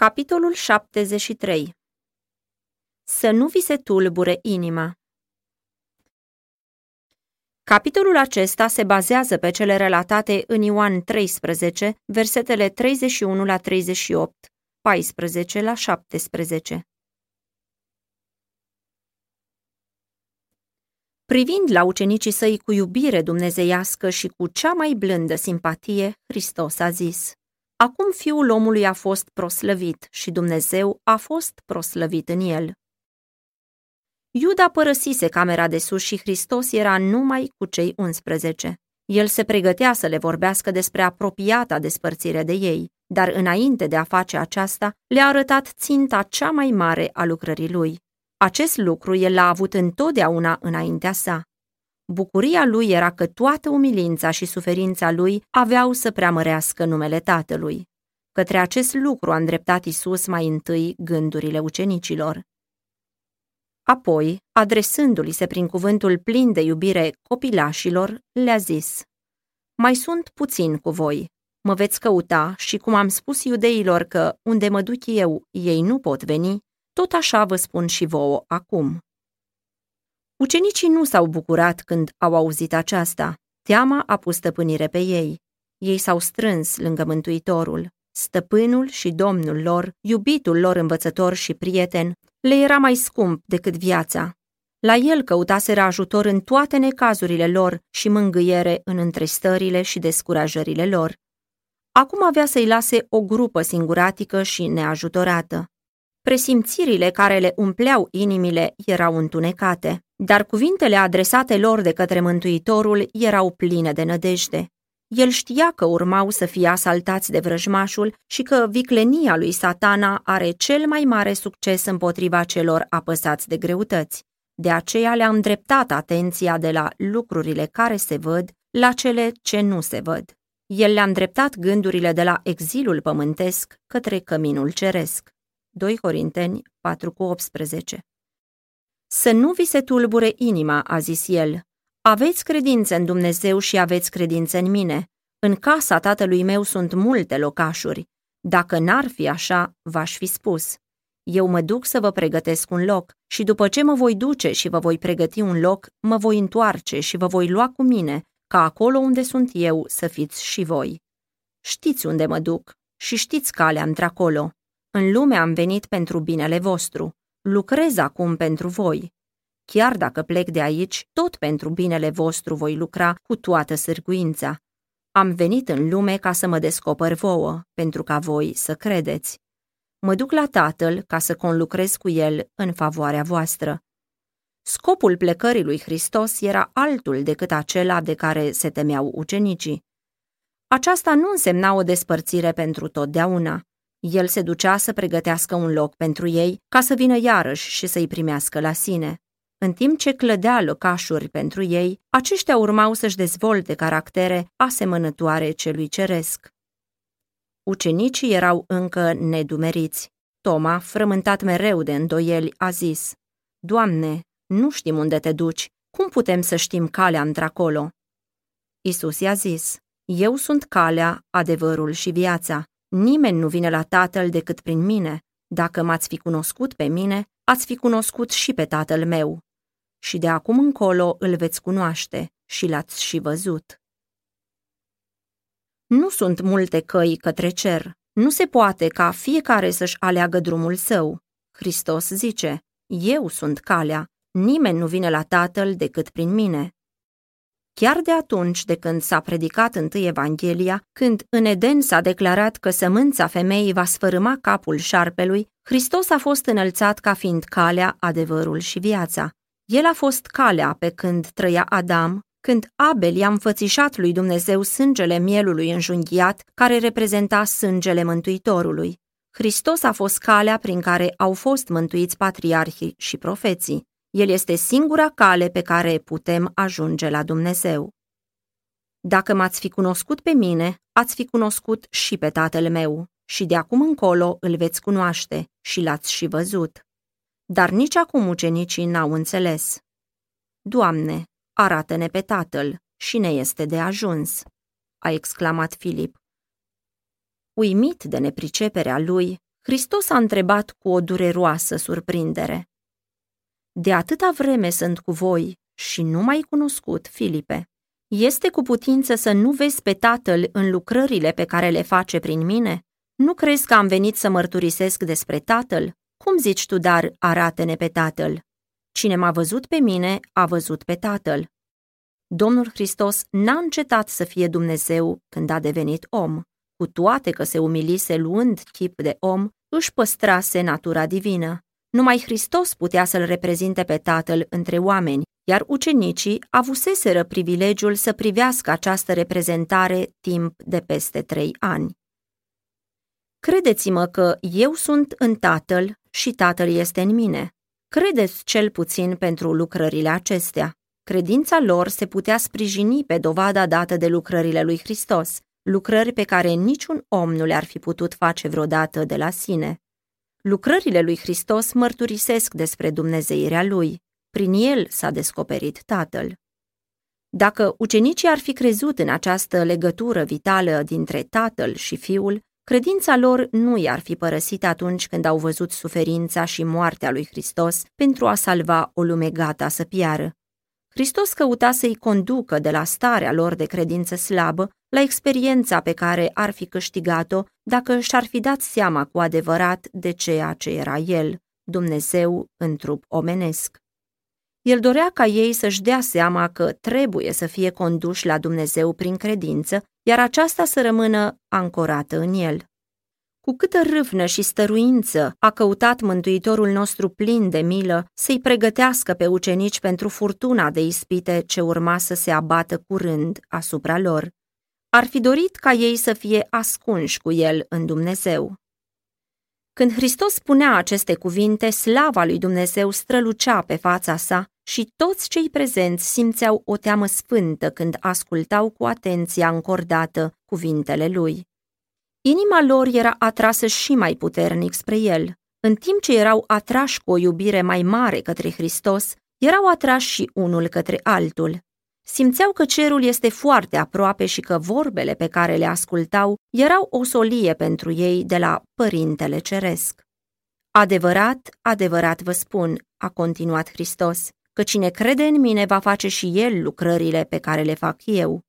Capitolul 73 Să nu vi se tulbure inima Capitolul acesta se bazează pe cele relatate în Ioan 13, versetele 31 la 38, 14 la 17. Privind la ucenicii săi cu iubire dumnezeiască și cu cea mai blândă simpatie, Hristos a zis – Acum fiul omului a fost proslăvit și Dumnezeu a fost proslăvit în el. Iuda părăsise camera de sus și Hristos era numai cu cei 11. El se pregătea să le vorbească despre apropiata despărțire de ei, dar înainte de a face aceasta, le-a arătat ținta cea mai mare a lucrării lui. Acest lucru el l-a avut întotdeauna înaintea sa. Bucuria lui era că toată umilința și suferința lui aveau să preamărească numele Tatălui. Către acest lucru a îndreptat Isus mai întâi gândurile ucenicilor. Apoi, adresându-li se prin cuvântul plin de iubire copilașilor, le-a zis, Mai sunt puțin cu voi, mă veți căuta și cum am spus iudeilor că unde mă duc eu, ei nu pot veni, tot așa vă spun și vouă acum. Ucenicii nu s-au bucurat când au auzit aceasta. Teama a pus stăpânire pe ei. Ei s-au strâns lângă Mântuitorul. Stăpânul și domnul lor, iubitul lor învățător și prieten, le era mai scump decât viața. La el căutaseră ajutor în toate necazurile lor și mângâiere în întristările și descurajările lor. Acum avea să-i lase o grupă singuratică și neajutorată. Presimțirile care le umpleau inimile erau întunecate, dar cuvintele adresate lor de către Mântuitorul erau pline de nădejde. El știa că urmau să fie asaltați de vrăjmașul și că viclenia lui satana are cel mai mare succes împotriva celor apăsați de greutăți. De aceea le-a îndreptat atenția de la lucrurile care se văd la cele ce nu se văd. El le-a îndreptat gândurile de la exilul pământesc către căminul ceresc. 2 Corinteni 4 cu 18 Să nu vi se tulbure inima, a zis el. Aveți credință în Dumnezeu și aveți credință în mine. În casa tatălui meu sunt multe locașuri. Dacă n-ar fi așa, v-aș fi spus. Eu mă duc să vă pregătesc un loc și după ce mă voi duce și vă voi pregăti un loc, mă voi întoarce și vă voi lua cu mine, ca acolo unde sunt eu să fiți și voi. Știți unde mă duc și știți calea într-acolo. În lume am venit pentru binele vostru. Lucrez acum pentru voi. Chiar dacă plec de aici, tot pentru binele vostru voi lucra cu toată sârguința. Am venit în lume ca să mă descoper vouă, pentru ca voi să credeți. Mă duc la Tatăl ca să conlucrez cu El în favoarea voastră. Scopul plecării lui Hristos era altul decât acela de care se temeau ucenicii. Aceasta nu însemna o despărțire pentru totdeauna. El se ducea să pregătească un loc pentru ei ca să vină iarăși și să-i primească la sine. În timp ce clădea locașuri pentru ei, aceștia urmau să-și dezvolte caractere asemănătoare celui ceresc. Ucenicii erau încă nedumeriți. Toma, frământat mereu de îndoieli, a zis, Doamne, nu știm unde te duci, cum putem să știm calea într-acolo? Isus i-a zis, Eu sunt calea, adevărul și viața. Nimeni nu vine la Tatăl decât prin mine. Dacă m-ați fi cunoscut pe mine, ați fi cunoscut și pe Tatăl meu. Și de acum încolo îl veți cunoaște și l-ați și văzut. Nu sunt multe căi către cer. Nu se poate ca fiecare să-și aleagă drumul său. Hristos zice, Eu sunt calea, nimeni nu vine la Tatăl decât prin mine. Chiar de atunci de când s-a predicat întâi Evanghelia, când în Eden s-a declarat că sămânța femeii va sfărâma capul șarpelui, Hristos a fost înălțat ca fiind calea, adevărul și viața. El a fost calea pe când trăia Adam, când Abel i-a înfățișat lui Dumnezeu sângele mielului înjunghiat, care reprezenta sângele Mântuitorului. Hristos a fost calea prin care au fost mântuiți patriarhii și profeții. El este singura cale pe care putem ajunge la Dumnezeu. Dacă m-ați fi cunoscut pe mine, ați fi cunoscut și pe tatăl meu, și de acum încolo îl veți cunoaște și l-ați și văzut. Dar nici acum ucenicii n-au înțeles. Doamne, arată-ne pe tatăl și ne este de ajuns, a exclamat Filip. Uimit de nepriceperea lui, Hristos a întrebat cu o dureroasă surprindere. De atâta vreme sunt cu voi și nu m-ai cunoscut, Filipe. Este cu putință să nu vezi pe Tatăl în lucrările pe care le face prin mine? Nu crezi că am venit să mărturisesc despre Tatăl? Cum zici tu, dar, arată-ne pe Tatăl? Cine m-a văzut pe mine, a văzut pe Tatăl. Domnul Hristos n-a încetat să fie Dumnezeu când a devenit om. Cu toate că se umilise luând chip de om, își păstrase natura divină. Numai Hristos putea să-l reprezinte pe Tatăl între oameni, iar ucenicii avuseseră privilegiul să privească această reprezentare timp de peste trei ani. Credeți-mă că eu sunt în Tatăl și Tatăl este în mine. Credeți cel puțin pentru lucrările acestea. Credința lor se putea sprijini pe dovada dată de lucrările lui Hristos, lucrări pe care niciun om nu le-ar fi putut face vreodată de la sine. Lucrările lui Hristos mărturisesc despre Dumnezeirea lui. Prin el s-a descoperit Tatăl. Dacă ucenicii ar fi crezut în această legătură vitală dintre Tatăl și Fiul, credința lor nu i-ar fi părăsit atunci când au văzut suferința și moartea lui Hristos pentru a salva o lume gata să piară. Hristos căuta să-i conducă de la starea lor de credință slabă la experiența pe care ar fi câștigat-o dacă și-ar fi dat seama cu adevărat de ceea ce era El, Dumnezeu în trup omenesc. El dorea ca ei să-și dea seama că trebuie să fie conduși la Dumnezeu prin credință, iar aceasta să rămână ancorată în El. Cu câtă râvnă și stăruință a căutat Mântuitorul nostru plin de milă să-i pregătească pe ucenici pentru furtuna de ispite ce urma să se abată curând asupra lor. Ar fi dorit ca ei să fie ascunși cu el în Dumnezeu. Când Hristos spunea aceste cuvinte, slava lui Dumnezeu strălucea pe fața sa și toți cei prezenți simțeau o teamă sfântă când ascultau cu atenția încordată cuvintele lui. Inima lor era atrasă și mai puternic spre el. În timp ce erau atrași cu o iubire mai mare către Hristos, erau atrași și unul către altul. Simțeau că cerul este foarte aproape și că vorbele pe care le ascultau erau o solie pentru ei de la Părintele Ceresc. Adevărat, adevărat vă spun, a continuat Hristos, că cine crede în mine va face și el lucrările pe care le fac eu.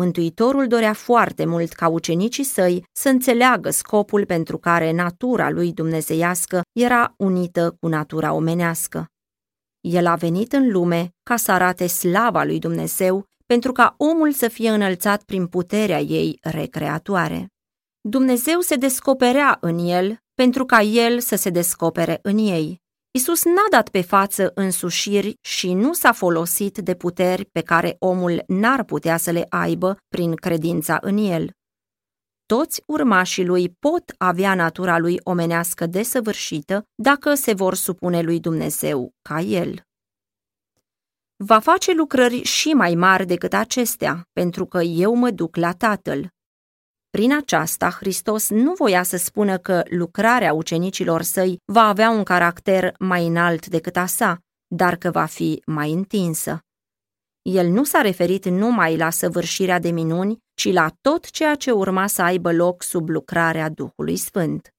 Mântuitorul dorea foarte mult ca ucenicii săi să înțeleagă scopul pentru care natura lui dumnezeiască era unită cu natura omenească. El a venit în lume ca să arate slava lui Dumnezeu, pentru ca omul să fie înălțat prin puterea ei recreatoare. Dumnezeu se descoperea în el pentru ca el să se descopere în ei. Isus n-a dat pe față însușiri și nu s-a folosit de puteri pe care omul n-ar putea să le aibă prin credința în el. Toți urmașii lui pot avea natura lui omenească desăvârșită dacă se vor supune lui Dumnezeu ca el. Va face lucrări și mai mari decât acestea, pentru că eu mă duc la Tatăl. Prin aceasta, Hristos nu voia să spună că lucrarea ucenicilor săi va avea un caracter mai înalt decât a sa, dar că va fi mai întinsă. El nu s-a referit numai la săvârșirea de minuni, ci la tot ceea ce urma să aibă loc sub lucrarea Duhului Sfânt.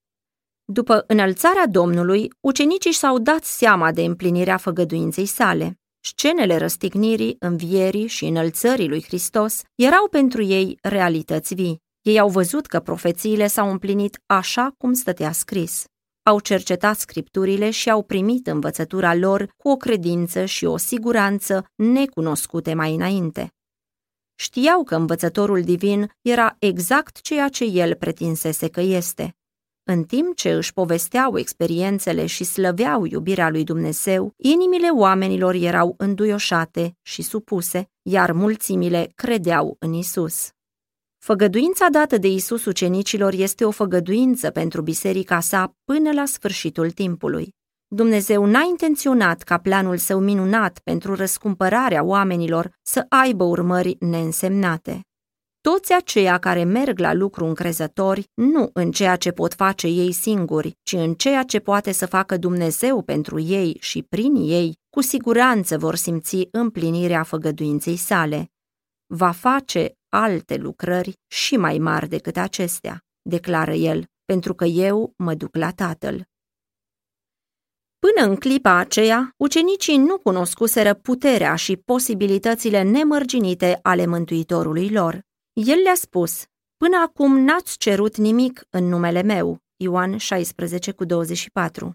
După înălțarea Domnului, ucenicii s-au dat seama de împlinirea făgăduinței sale. Scenele răstignirii, învierii și înălțării lui Hristos erau pentru ei realități vii. Ei au văzut că profețiile s-au împlinit așa cum stătea scris. Au cercetat scripturile și au primit învățătura lor cu o credință și o siguranță necunoscute mai înainte. Știau că învățătorul divin era exact ceea ce el pretinsese că este. În timp ce își povesteau experiențele și slăveau iubirea lui Dumnezeu, inimile oamenilor erau înduioșate și supuse, iar mulțimile credeau în Isus. Făgăduința dată de Isus ucenicilor este o făgăduință pentru biserica sa până la sfârșitul timpului. Dumnezeu n-a intenționat ca planul său minunat pentru răscumpărarea oamenilor să aibă urmări neînsemnate. Toți aceia care merg la lucru încrezători, nu în ceea ce pot face ei singuri, ci în ceea ce poate să facă Dumnezeu pentru ei și prin ei, cu siguranță vor simți împlinirea făgăduinței sale. Va face alte lucrări și mai mari decât acestea, declară el, pentru că eu mă duc la Tatăl. Până în clipa aceea, ucenicii nu cunoscuseră puterea și posibilitățile nemărginite ale Mântuitorului lor. El le-a spus, până acum n-ați cerut nimic în numele meu, Ioan 16 cu 24.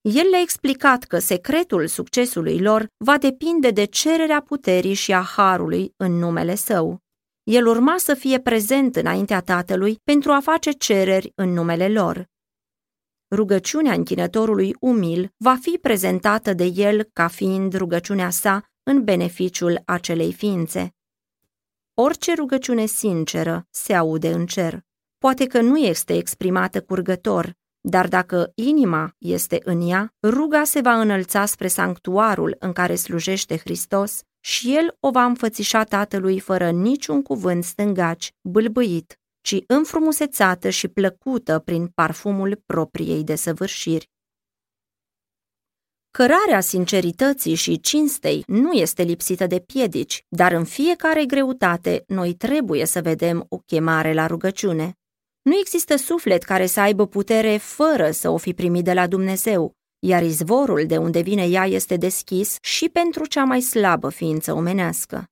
El le-a explicat că secretul succesului lor va depinde de cererea puterii și a harului în numele său. El urma să fie prezent înaintea Tatălui pentru a face cereri în numele lor. Rugăciunea închinătorului umil va fi prezentată de el ca fiind rugăciunea sa în beneficiul acelei ființe. Orice rugăciune sinceră se aude în cer. Poate că nu este exprimată curgător, dar dacă inima este în ea, ruga se va înălța spre sanctuarul în care slujește Hristos și el o va înfățișa tatălui fără niciun cuvânt stângaci, bâlbâit, ci înfrumusețată și plăcută prin parfumul propriei desăvârșiri. Cărarea sincerității și cinstei nu este lipsită de piedici, dar în fiecare greutate noi trebuie să vedem o chemare la rugăciune. Nu există suflet care să aibă putere fără să o fi primit de la Dumnezeu, iar izvorul de unde vine ea este deschis și pentru cea mai slabă ființă omenească.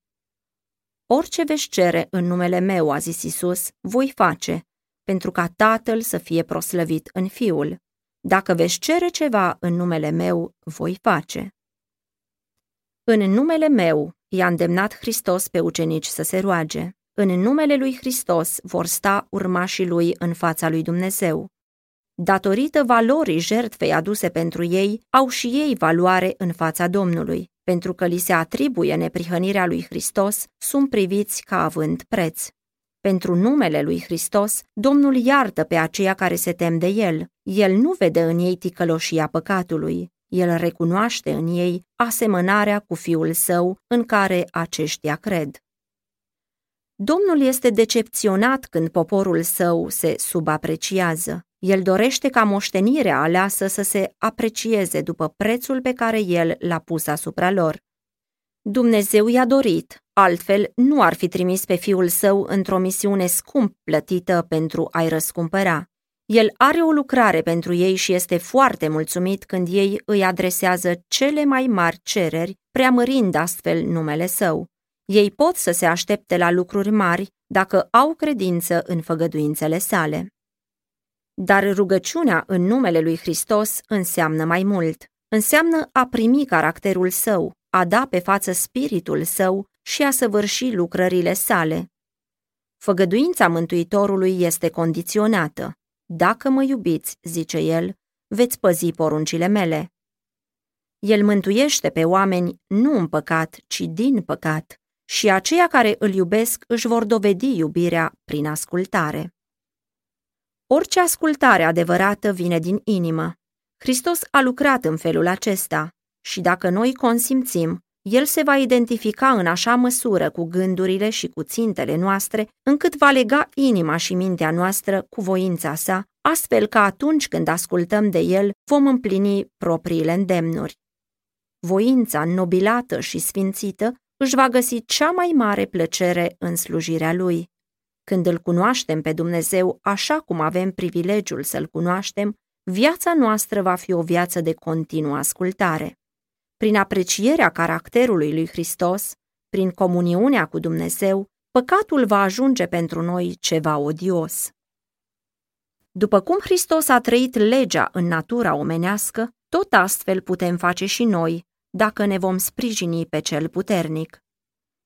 Orice veți cere în numele meu, a zis Isus, voi face, pentru ca Tatăl să fie proslăvit în Fiul. Dacă veți cere ceva în numele meu, voi face. În numele meu i-a îndemnat Hristos pe ucenici să se roage. În numele lui Hristos vor sta urmașii lui în fața lui Dumnezeu. Datorită valorii jertfei aduse pentru ei, au și ei valoare în fața Domnului. Pentru că li se atribuie neprihănirea lui Hristos, sunt priviți ca având preț. Pentru numele lui Hristos, Domnul iartă pe aceia care se tem de el. El nu vede în ei ticăloșia păcatului. El recunoaște în ei asemănarea cu Fiul Său în care aceștia cred. Domnul este decepționat când poporul său se subapreciază. El dorește ca moștenirea aleasă să se aprecieze după prețul pe care el l-a pus asupra lor. Dumnezeu i-a dorit, altfel nu ar fi trimis pe fiul său într-o misiune scump plătită pentru a-i răscumpăra. El are o lucrare pentru ei și este foarte mulțumit când ei îi adresează cele mai mari cereri, preamărind astfel numele său. Ei pot să se aștepte la lucruri mari dacă au credință în făgăduințele sale. Dar rugăciunea în numele lui Hristos înseamnă mai mult. Înseamnă a primi caracterul său, a da pe față spiritul său și a săvârși lucrările sale. Făgăduința Mântuitorului este condiționată. Dacă mă iubiți, zice el, veți păzi poruncile mele. El mântuiește pe oameni nu în păcat, ci din păcat, și aceia care îl iubesc își vor dovedi iubirea prin ascultare. Orice ascultare adevărată vine din inimă. Hristos a lucrat în felul acesta și dacă noi consimțim, El se va identifica în așa măsură cu gândurile și cu țintele noastre, încât va lega inima și mintea noastră cu voința sa, astfel că atunci când ascultăm de El vom împlini propriile îndemnuri. Voința nobilată și sfințită își va găsi cea mai mare plăcere în slujirea Lui. Când îl cunoaștem pe Dumnezeu așa cum avem privilegiul să-l cunoaștem, viața noastră va fi o viață de continuă ascultare. Prin aprecierea caracterului lui Hristos, prin comuniunea cu Dumnezeu, păcatul va ajunge pentru noi ceva odios. După cum Hristos a trăit legea în natura omenească, tot astfel putem face și noi, dacă ne vom sprijini pe cel puternic.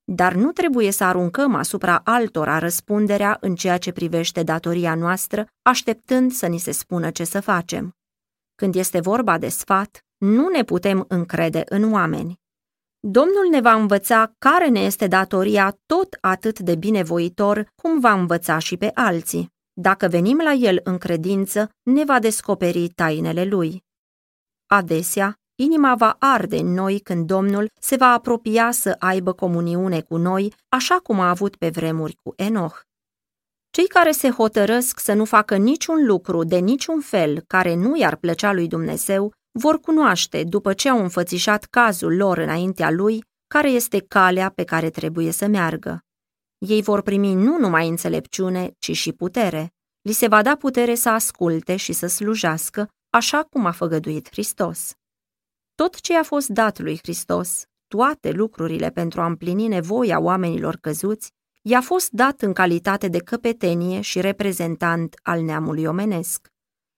Dar nu trebuie să aruncăm asupra altora răspunderea în ceea ce privește datoria noastră, așteptând să ni se spună ce să facem. Când este vorba de sfat, nu ne putem încrede în oameni. Domnul ne va învăța care ne este datoria tot atât de binevoitor cum va învăța și pe alții. Dacă venim la el în credință, ne va descoperi tainele lui. Adesea, Inima va arde în noi când Domnul se va apropia să aibă comuniune cu noi, așa cum a avut pe vremuri cu Enoch. Cei care se hotărăsc să nu facă niciun lucru de niciun fel care nu i-ar plăcea lui Dumnezeu, vor cunoaște, după ce au înfățișat cazul lor înaintea lui, care este calea pe care trebuie să meargă. Ei vor primi nu numai înțelepciune, ci și putere. li se va da putere să asculte și să slujească, așa cum a făgăduit Hristos. Tot ce a fost dat lui Hristos, toate lucrurile pentru a împlini nevoia oamenilor căzuți, i-a fost dat în calitate de căpetenie și reprezentant al neamului omenesc.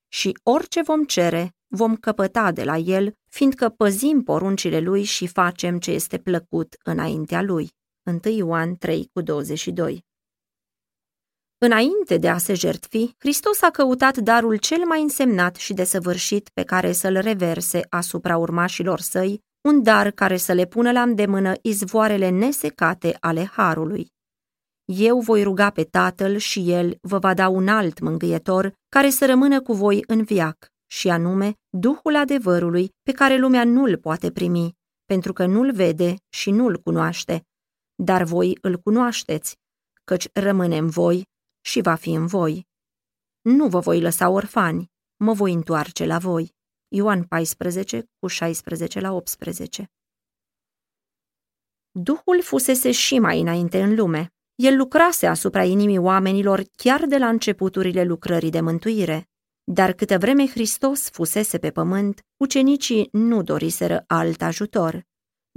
Și orice vom cere, vom căpăta de la el, fiindcă păzim poruncile lui și facem ce este plăcut înaintea lui. 1 Ioan 3 cu 22 Înainte de a se jertfi, Hristos a căutat darul cel mai însemnat și desăvârșit pe care să-l reverse asupra urmașilor săi, un dar care să le pună la îndemână izvoarele nesecate ale Harului. Eu voi ruga pe Tatăl și El vă va da un alt mângâietor care să rămână cu voi în viac, și anume Duhul adevărului pe care lumea nu-l poate primi, pentru că nu-l vede și nu-l cunoaște. Dar voi îl cunoașteți, căci rămâne în voi și va fi în voi. Nu vă voi lăsa orfani, mă voi întoarce la voi. Ioan 14, cu 16 la 18 Duhul fusese și mai înainte în lume. El lucrase asupra inimii oamenilor chiar de la începuturile lucrării de mântuire. Dar câtă vreme Hristos fusese pe pământ, ucenicii nu doriseră alt ajutor.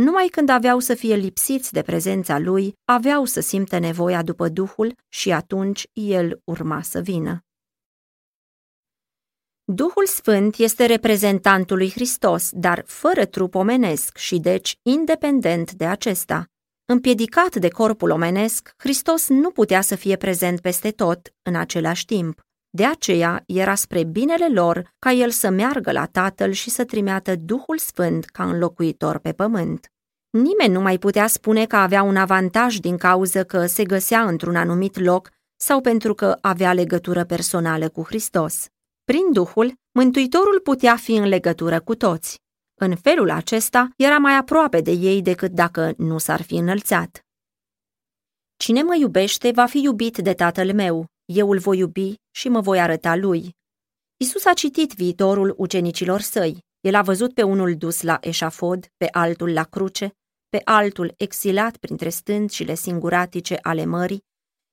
Numai când aveau să fie lipsiți de prezența lui, aveau să simtă nevoia după Duhul și atunci el urma să vină. Duhul Sfânt este reprezentantul lui Hristos, dar fără trup omenesc și deci independent de acesta. Împiedicat de corpul omenesc, Hristos nu putea să fie prezent peste tot în același timp. De aceea era spre binele lor ca el să meargă la Tatăl și să trimeată Duhul Sfânt ca înlocuitor pe pământ. Nimeni nu mai putea spune că avea un avantaj din cauză că se găsea într-un anumit loc sau pentru că avea legătură personală cu Hristos. Prin Duhul, Mântuitorul putea fi în legătură cu toți. În felul acesta, era mai aproape de ei decât dacă nu s-ar fi înălțat. Cine mă iubește va fi iubit de tatăl meu, eu îl voi iubi și mă voi arăta lui. Isus a citit viitorul ucenicilor săi. El a văzut pe unul dus la eșafod, pe altul la cruce, pe altul exilat printre stâncile singuratice ale mării,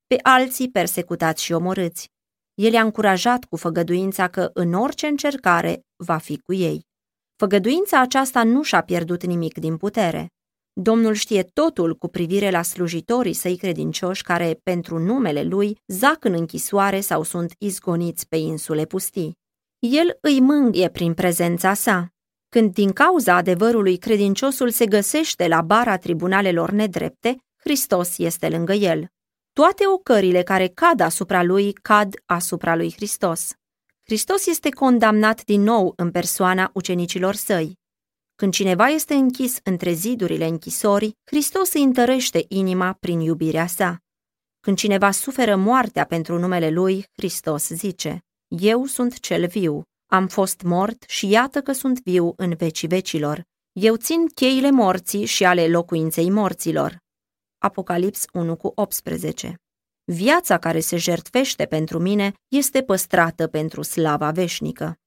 pe alții persecutați și omorâți. El i-a încurajat cu făgăduința că în orice încercare va fi cu ei. Făgăduința aceasta nu și-a pierdut nimic din putere. Domnul știe totul cu privire la slujitorii săi credincioși care, pentru numele lui, zac în închisoare sau sunt izgoniți pe insule pustii. El îi mângâie prin prezența sa. Când din cauza adevărului credinciosul se găsește la bara tribunalelor nedrepte, Hristos este lângă el. Toate ocările care cad asupra lui cad asupra lui Hristos. Hristos este condamnat din nou în persoana ucenicilor săi. Când cineva este închis între zidurile închisorii, Hristos îi întărește inima prin iubirea sa. Când cineva suferă moartea pentru numele lui, Hristos zice, Eu sunt cel viu, am fost mort și iată că sunt viu în vecii vecilor. Eu țin cheile morții și ale locuinței morților. Apocalips 1 cu 18 Viața care se jertfește pentru mine este păstrată pentru slava veșnică.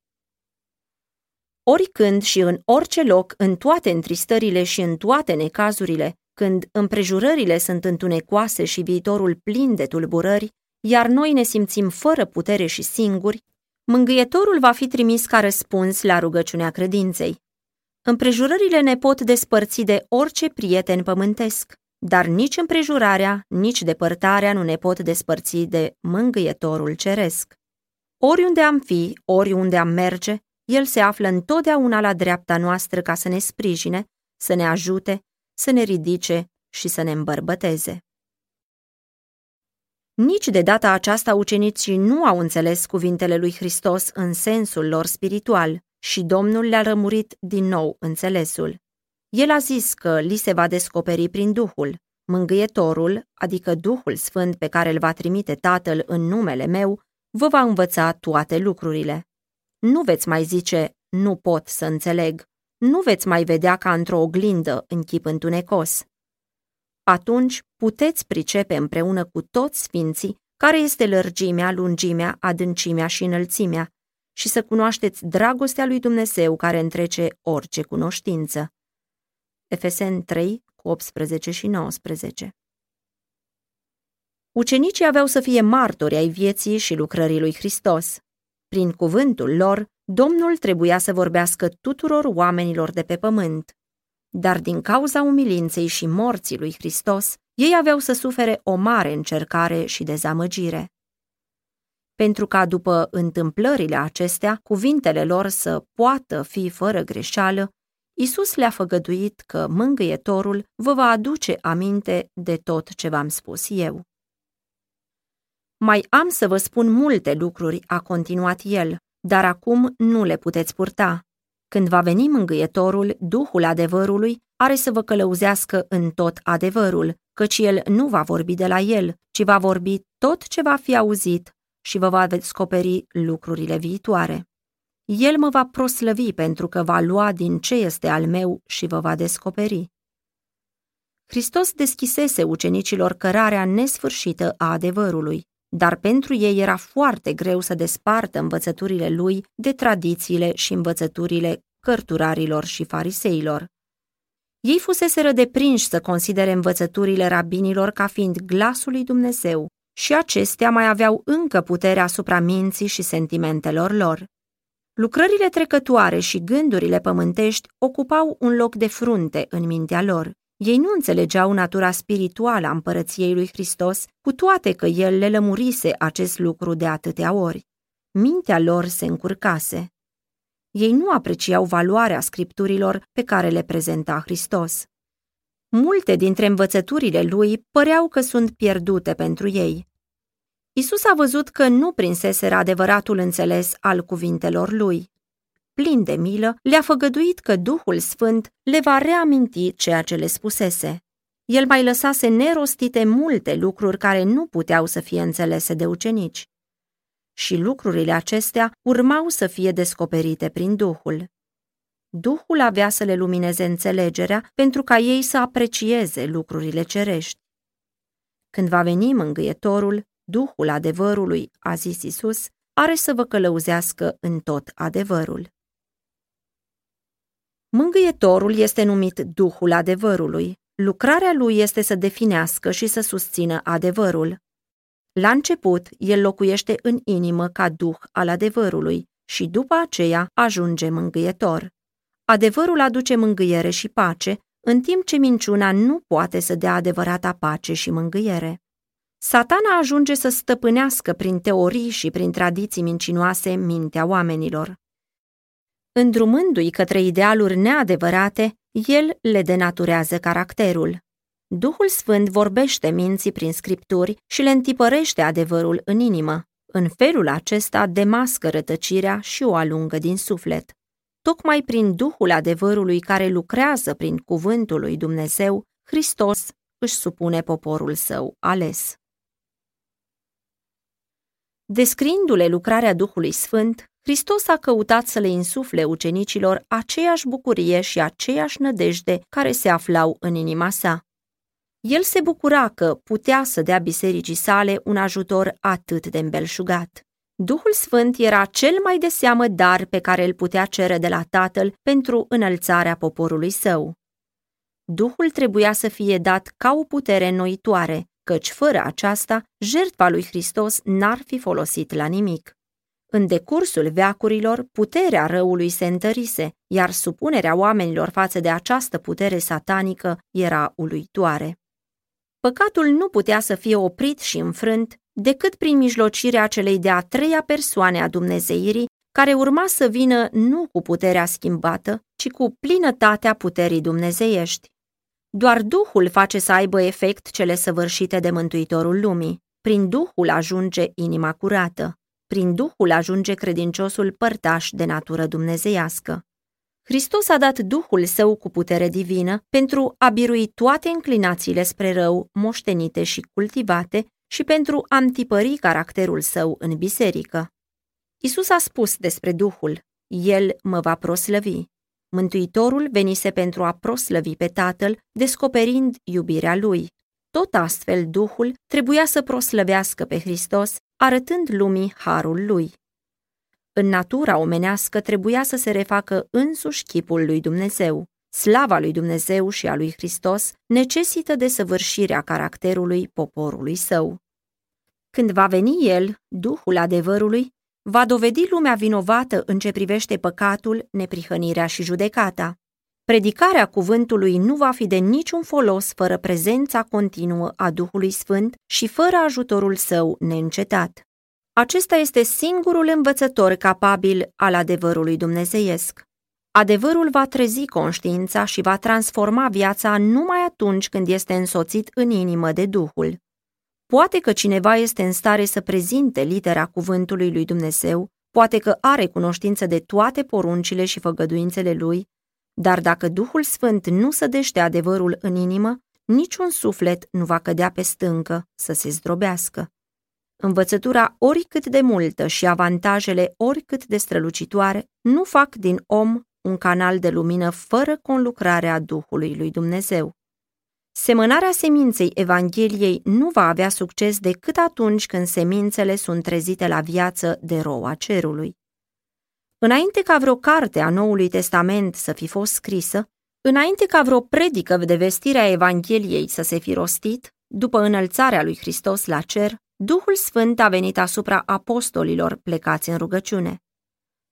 Oricând și în orice loc, în toate întristările și în toate necazurile, când împrejurările sunt întunecoase și viitorul plin de tulburări, iar noi ne simțim fără putere și singuri, mângâietorul va fi trimis ca răspuns la rugăciunea credinței. Împrejurările ne pot despărți de orice prieten pământesc, dar nici împrejurarea, nici depărtarea nu ne pot despărți de mângâietorul ceresc. Oriunde am fi, oriunde am merge, el se află întotdeauna la dreapta noastră ca să ne sprijine, să ne ajute, să ne ridice și să ne îmbărbăteze. Nici de data aceasta ucenicii nu au înțeles cuvintele lui Hristos în sensul lor spiritual și Domnul le-a rămurit din nou înțelesul. El a zis că li se va descoperi prin Duhul. Mângâietorul, adică Duhul Sfânt pe care îl va trimite Tatăl în numele meu, vă va învăța toate lucrurile. Nu veți mai zice, nu pot să înțeleg, nu veți mai vedea ca într-o oglindă în chip întunecos. Atunci puteți pricepe împreună cu toți sfinții care este lărgimea, lungimea, adâncimea și înălțimea și să cunoașteți dragostea lui Dumnezeu care întrece orice cunoștință. Efesen 3, cu 18 și 19 Ucenicii aveau să fie martori ai vieții și lucrării lui Hristos. Prin cuvântul lor, Domnul trebuia să vorbească tuturor oamenilor de pe pământ. Dar din cauza umilinței și morții lui Hristos, ei aveau să sufere o mare încercare și dezamăgire. Pentru ca după întâmplările acestea, cuvintele lor să poată fi fără greșeală, Isus le-a făgăduit că mângâietorul vă va aduce aminte de tot ce v-am spus eu. Mai am să vă spun multe lucruri, a continuat el, dar acum nu le puteți purta. Când va veni mângâietorul, Duhul adevărului are să vă călăuzească în tot adevărul, căci el nu va vorbi de la el, ci va vorbi tot ce va fi auzit și vă va descoperi lucrurile viitoare. El mă va proslăvi pentru că va lua din ce este al meu și vă va descoperi. Hristos deschisese ucenicilor cărarea nesfârșită a adevărului, dar pentru ei era foarte greu să despartă învățăturile lui de tradițiile și învățăturile cărturarilor și fariseilor. Ei fuseseră deprinși să considere învățăturile rabinilor ca fiind glasul lui Dumnezeu și acestea mai aveau încă putere asupra minții și sentimentelor lor. Lucrările trecătoare și gândurile pământești ocupau un loc de frunte în mintea lor. Ei nu înțelegeau natura spirituală a împărăției lui Hristos, cu toate că el le lămurise acest lucru de atâtea ori. Mintea lor se încurcase. Ei nu apreciau valoarea scripturilor pe care le prezenta Hristos. Multe dintre învățăturile lui păreau că sunt pierdute pentru ei. Isus a văzut că nu prinseseră adevăratul înțeles al cuvintelor lui. Plin de milă, le-a făgăduit că Duhul Sfânt le va reaminti ceea ce le spusese. El mai lăsase nerostite multe lucruri care nu puteau să fie înțelese de ucenici. Și lucrurile acestea urmau să fie descoperite prin Duhul. Duhul avea să le lumineze înțelegerea pentru ca ei să aprecieze lucrurile cerești. Când va veni mângâietorul, Duhul adevărului, a zis Isus, are să vă călăuzească în tot adevărul. Mângâietorul este numit Duhul adevărului. Lucrarea lui este să definească și să susțină adevărul. La început, el locuiește în inimă ca Duh al adevărului și după aceea ajunge mângâietor. Adevărul aduce mângâiere și pace, în timp ce minciuna nu poate să dea adevărata pace și mângâiere. Satana ajunge să stăpânească prin teorii și prin tradiții mincinoase mintea oamenilor. Îndrumându-i către idealuri neadevărate, el le denaturează caracterul. Duhul Sfânt vorbește minții prin scripturi și le întipărește adevărul în inimă. În felul acesta demască rătăcirea și o alungă din suflet. Tocmai prin Duhul adevărului care lucrează prin cuvântul lui Dumnezeu, Hristos își supune poporul său ales. Descriindu-le lucrarea Duhului Sfânt, Hristos a căutat să le insufle ucenicilor aceeași bucurie și aceeași nădejde care se aflau în inima sa. El se bucura că putea să dea bisericii sale un ajutor atât de îmbelșugat. Duhul Sfânt era cel mai de seamă dar pe care îl putea cere de la Tatăl pentru înălțarea poporului său. Duhul trebuia să fie dat ca o putere înnoitoare, căci fără aceasta, jertfa lui Hristos n-ar fi folosit la nimic. În decursul veacurilor, puterea răului se întărise, iar supunerea oamenilor față de această putere satanică era uluitoare. Păcatul nu putea să fie oprit și înfrânt decât prin mijlocirea celei de-a treia persoane a Dumnezeirii, care urma să vină nu cu puterea schimbată, ci cu plinătatea puterii dumnezeiești. Doar Duhul face să aibă efect cele săvârșite de Mântuitorul lumii. Prin Duhul ajunge inima curată. Prin Duhul ajunge credinciosul părtaș de natură dumnezeiască. Hristos a dat Duhul Său cu putere divină pentru a birui toate înclinațiile spre rău, moștenite și cultivate, și pentru a întipări caracterul său în biserică. Isus a spus despre Duhul, El mă va proslăvi. Mântuitorul venise pentru a proslăvi pe Tatăl, descoperind iubirea Lui. Tot astfel, Duhul trebuia să proslăvească pe Hristos, arătând lumii harul Lui. În natura omenească trebuia să se refacă însuși chipul lui Dumnezeu. Slava lui Dumnezeu și a lui Hristos necesită desăvârșirea caracterului poporului său. Când va veni El, Duhul adevărului, va dovedi lumea vinovată în ce privește păcatul, neprihănirea și judecata. Predicarea cuvântului nu va fi de niciun folos fără prezența continuă a Duhului Sfânt și fără ajutorul său neîncetat. Acesta este singurul învățător capabil al adevărului dumnezeiesc. Adevărul va trezi conștiința și va transforma viața numai atunci când este însoțit în inimă de Duhul. Poate că cineva este în stare să prezinte litera cuvântului lui Dumnezeu, poate că are cunoștință de toate poruncile și făgăduințele lui, dar dacă Duhul Sfânt nu sădește adevărul în inimă, niciun suflet nu va cădea pe stâncă să se zdrobească. Învățătura oricât de multă și avantajele oricât de strălucitoare nu fac din om un canal de lumină fără conlucrarea Duhului lui Dumnezeu. Semănarea seminței Evangheliei nu va avea succes decât atunci când semințele sunt trezite la viață de roa cerului. Înainte ca vreo carte a Noului Testament să fi fost scrisă, înainte ca vreo predică de vestire a Evangheliei să se fi rostit, după înălțarea lui Hristos la cer, Duhul Sfânt a venit asupra apostolilor plecați în rugăciune.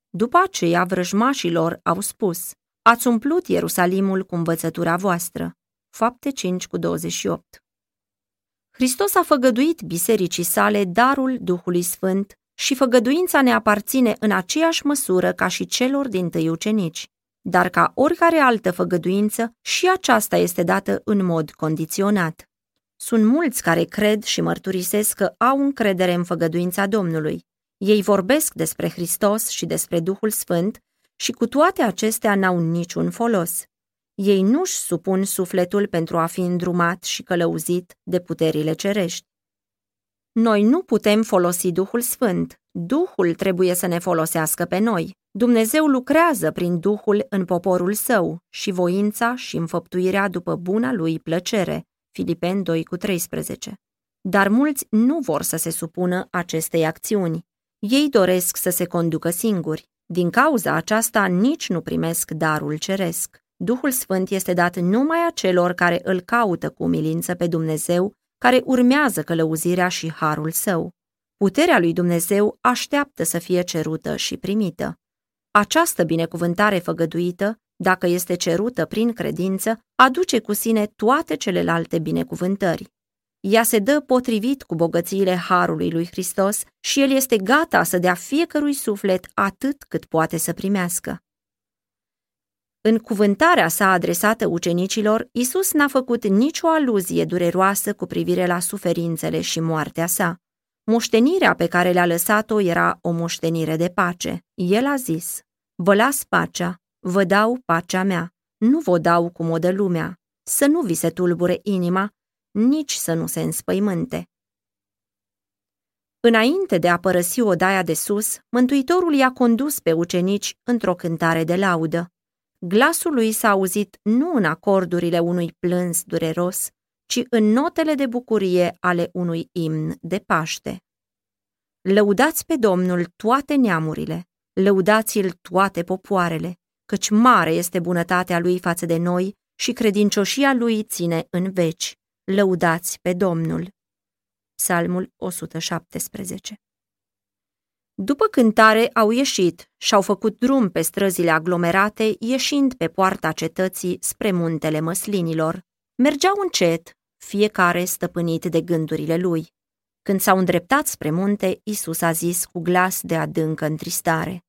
După aceea, vrăjmașilor au spus, ați umplut Ierusalimul cu învățătura voastră. Fapte 5 cu 28 Hristos a făgăduit bisericii sale darul Duhului Sfânt și făgăduința ne aparține în aceeași măsură ca și celor din tăi ucenici. Dar ca oricare altă făgăduință, și aceasta este dată în mod condiționat. Sunt mulți care cred și mărturisesc că au încredere în făgăduința Domnului. Ei vorbesc despre Hristos și despre Duhul Sfânt și cu toate acestea n-au niciun folos. Ei nu-și supun sufletul pentru a fi îndrumat și călăuzit de puterile cerești. Noi nu putem folosi Duhul Sfânt. Duhul trebuie să ne folosească pe noi. Dumnezeu lucrează prin Duhul în poporul său și voința și înfăptuirea după buna lui plăcere. Filipen 2 cu 13. Dar mulți nu vor să se supună acestei acțiuni. Ei doresc să se conducă singuri. Din cauza aceasta nici nu primesc darul ceresc. Duhul Sfânt este dat numai acelor care îl caută cu umilință pe Dumnezeu, care urmează călăuzirea și harul său. Puterea lui Dumnezeu așteaptă să fie cerută și primită. Această binecuvântare făgăduită, dacă este cerută prin credință, aduce cu sine toate celelalte binecuvântări. Ea se dă potrivit cu bogățiile Harului lui Hristos și El este gata să dea fiecărui suflet atât cât poate să primească. În cuvântarea sa adresată ucenicilor, Isus n-a făcut nicio aluzie dureroasă cu privire la suferințele și moartea sa. Moștenirea pe care le-a lăsat-o era o moștenire de pace. El a zis, vă las pacea, vă dau pacea mea, nu vă dau cum o dă lumea, să nu vi se tulbure inima, nici să nu se înspăimânte. Înainte de a părăsi odaia de sus, Mântuitorul i-a condus pe ucenici într-o cântare de laudă. Glasul lui s-a auzit nu în acordurile unui plâns dureros, ci în notele de bucurie ale unui imn de Paște. Lăudați pe Domnul toate neamurile, lăudați-l toate popoarele, căci mare este bunătatea lui față de noi și credincioșia lui ține în veci. Lăudați pe Domnul. Psalmul 117 după cântare au ieșit și-au făcut drum pe străzile aglomerate, ieșind pe poarta cetății spre muntele măslinilor. Mergeau încet, fiecare stăpânit de gândurile lui. Când s-au îndreptat spre munte, Isus a zis cu glas de adâncă întristare.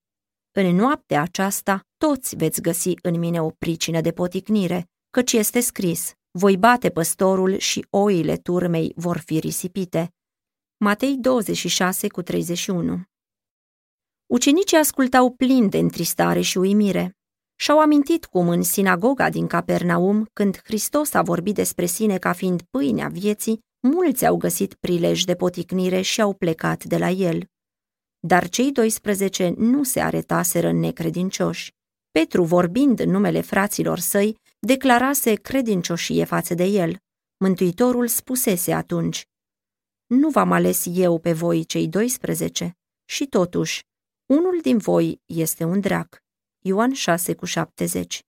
În noaptea aceasta, toți veți găsi în mine o pricină de poticnire, căci este scris, voi bate păstorul și oile turmei vor fi risipite. Matei 26 cu 31 Ucenicii ascultau plini de întristare și uimire. Și-au amintit cum în sinagoga din Capernaum, când Hristos a vorbit despre sine ca fiind pâinea vieții, mulți au găsit prilej de poticnire și au plecat de la el. Dar cei 12 nu se aretaseră necredincioși. Petru, vorbind în numele fraților săi, declarase credincioșie față de el. Mântuitorul spusese atunci, Nu v-am ales eu pe voi cei 12? Și totuși, unul din voi este un drac. Ioan 6 cu 70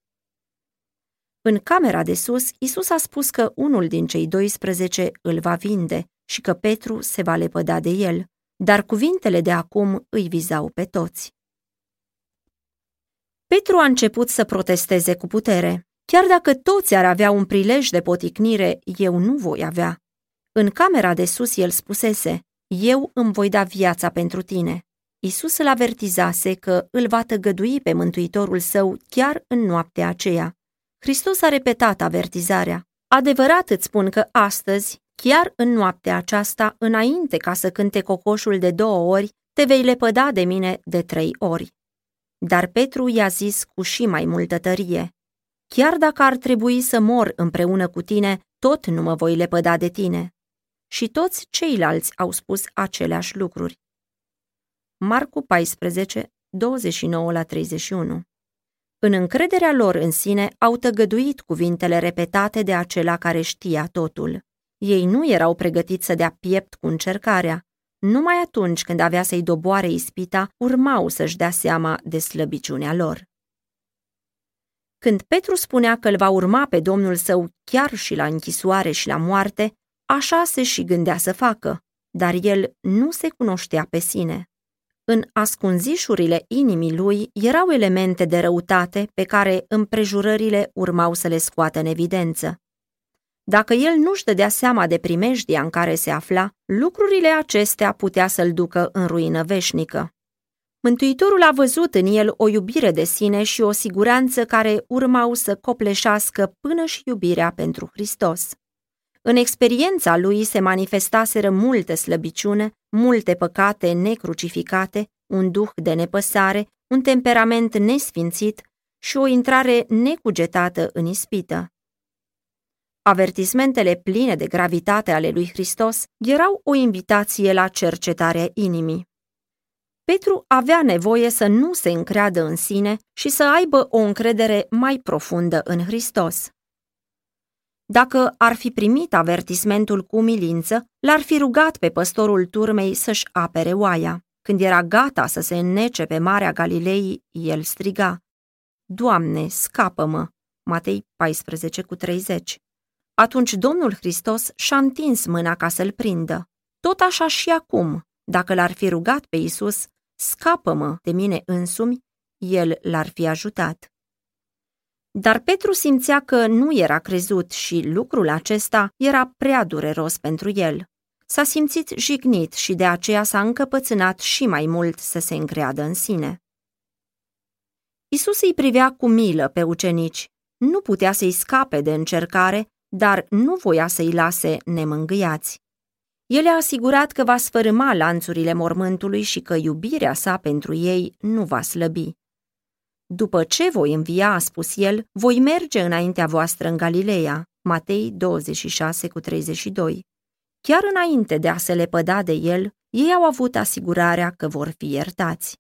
În camera de sus, Isus a spus că unul din cei 12 îl va vinde și că Petru se va lepăda de el, dar cuvintele de acum îi vizau pe toți. Petru a început să protesteze cu putere. Chiar dacă toți ar avea un prilej de poticnire, eu nu voi avea. În camera de sus el spusese, eu îmi voi da viața pentru tine. Isus îl avertizase că îl va tăgădui pe mântuitorul său chiar în noaptea aceea. Hristos a repetat avertizarea. Adevărat îți spun că astăzi, chiar în noaptea aceasta, înainte ca să cânte cocoșul de două ori, te vei lepăda de mine de trei ori. Dar Petru i-a zis cu și mai multă tărie, Chiar dacă ar trebui să mor împreună cu tine, tot nu mă voi lepăda de tine. Și toți ceilalți au spus aceleași lucruri. Marcu 14, 29 la 31 În încrederea lor în sine au tăgăduit cuvintele repetate de acela care știa totul. Ei nu erau pregătiți să dea piept cu încercarea. Numai atunci când avea să-i doboare ispita, urmau să-și dea seama de slăbiciunea lor. Când Petru spunea că îl va urma pe domnul său chiar și la închisoare și la moarte, așa se și gândea să facă, dar el nu se cunoștea pe sine. În ascunzișurile inimii lui erau elemente de răutate pe care împrejurările urmau să le scoată în evidență. Dacă el nu-și dădea seama de primejdia în care se afla, lucrurile acestea putea să-l ducă în ruină veșnică. Mântuitorul a văzut în el o iubire de sine și o siguranță care urmau să copleșească până și iubirea pentru Hristos. În experiența lui se manifestaseră multe slăbiciune, multe păcate necrucificate, un duh de nepăsare, un temperament nesfințit și o intrare necugetată în ispită. Avertismentele pline de gravitate ale lui Hristos erau o invitație la cercetarea inimii. Petru avea nevoie să nu se încreadă în sine și să aibă o încredere mai profundă în Hristos. Dacă ar fi primit avertismentul cu milință, l-ar fi rugat pe păstorul turmei să-și apere oaia. Când era gata să se înnece pe Marea Galilei, el striga, Doamne, scapă-mă! Matei 14 cu 30. Atunci Domnul Hristos și-a întins mâna ca să-l prindă. Tot așa și acum, dacă l-ar fi rugat pe Isus, scapă-mă de mine însumi, el l-ar fi ajutat. Dar Petru simțea că nu era crezut și lucrul acesta era prea dureros pentru el. S-a simțit jignit și de aceea s-a încăpățânat și mai mult să se încreadă în sine. Isus îi privea cu milă pe ucenici. Nu putea să-i scape de încercare, dar nu voia să-i lase nemângâiați. El a asigurat că va sfărâma lanțurile mormântului și că iubirea sa pentru ei nu va slăbi. După ce voi învia, a spus el, voi merge înaintea voastră în Galileea. Matei 26 cu 32. Chiar înainte de a se lepăda de el, ei au avut asigurarea că vor fi iertați.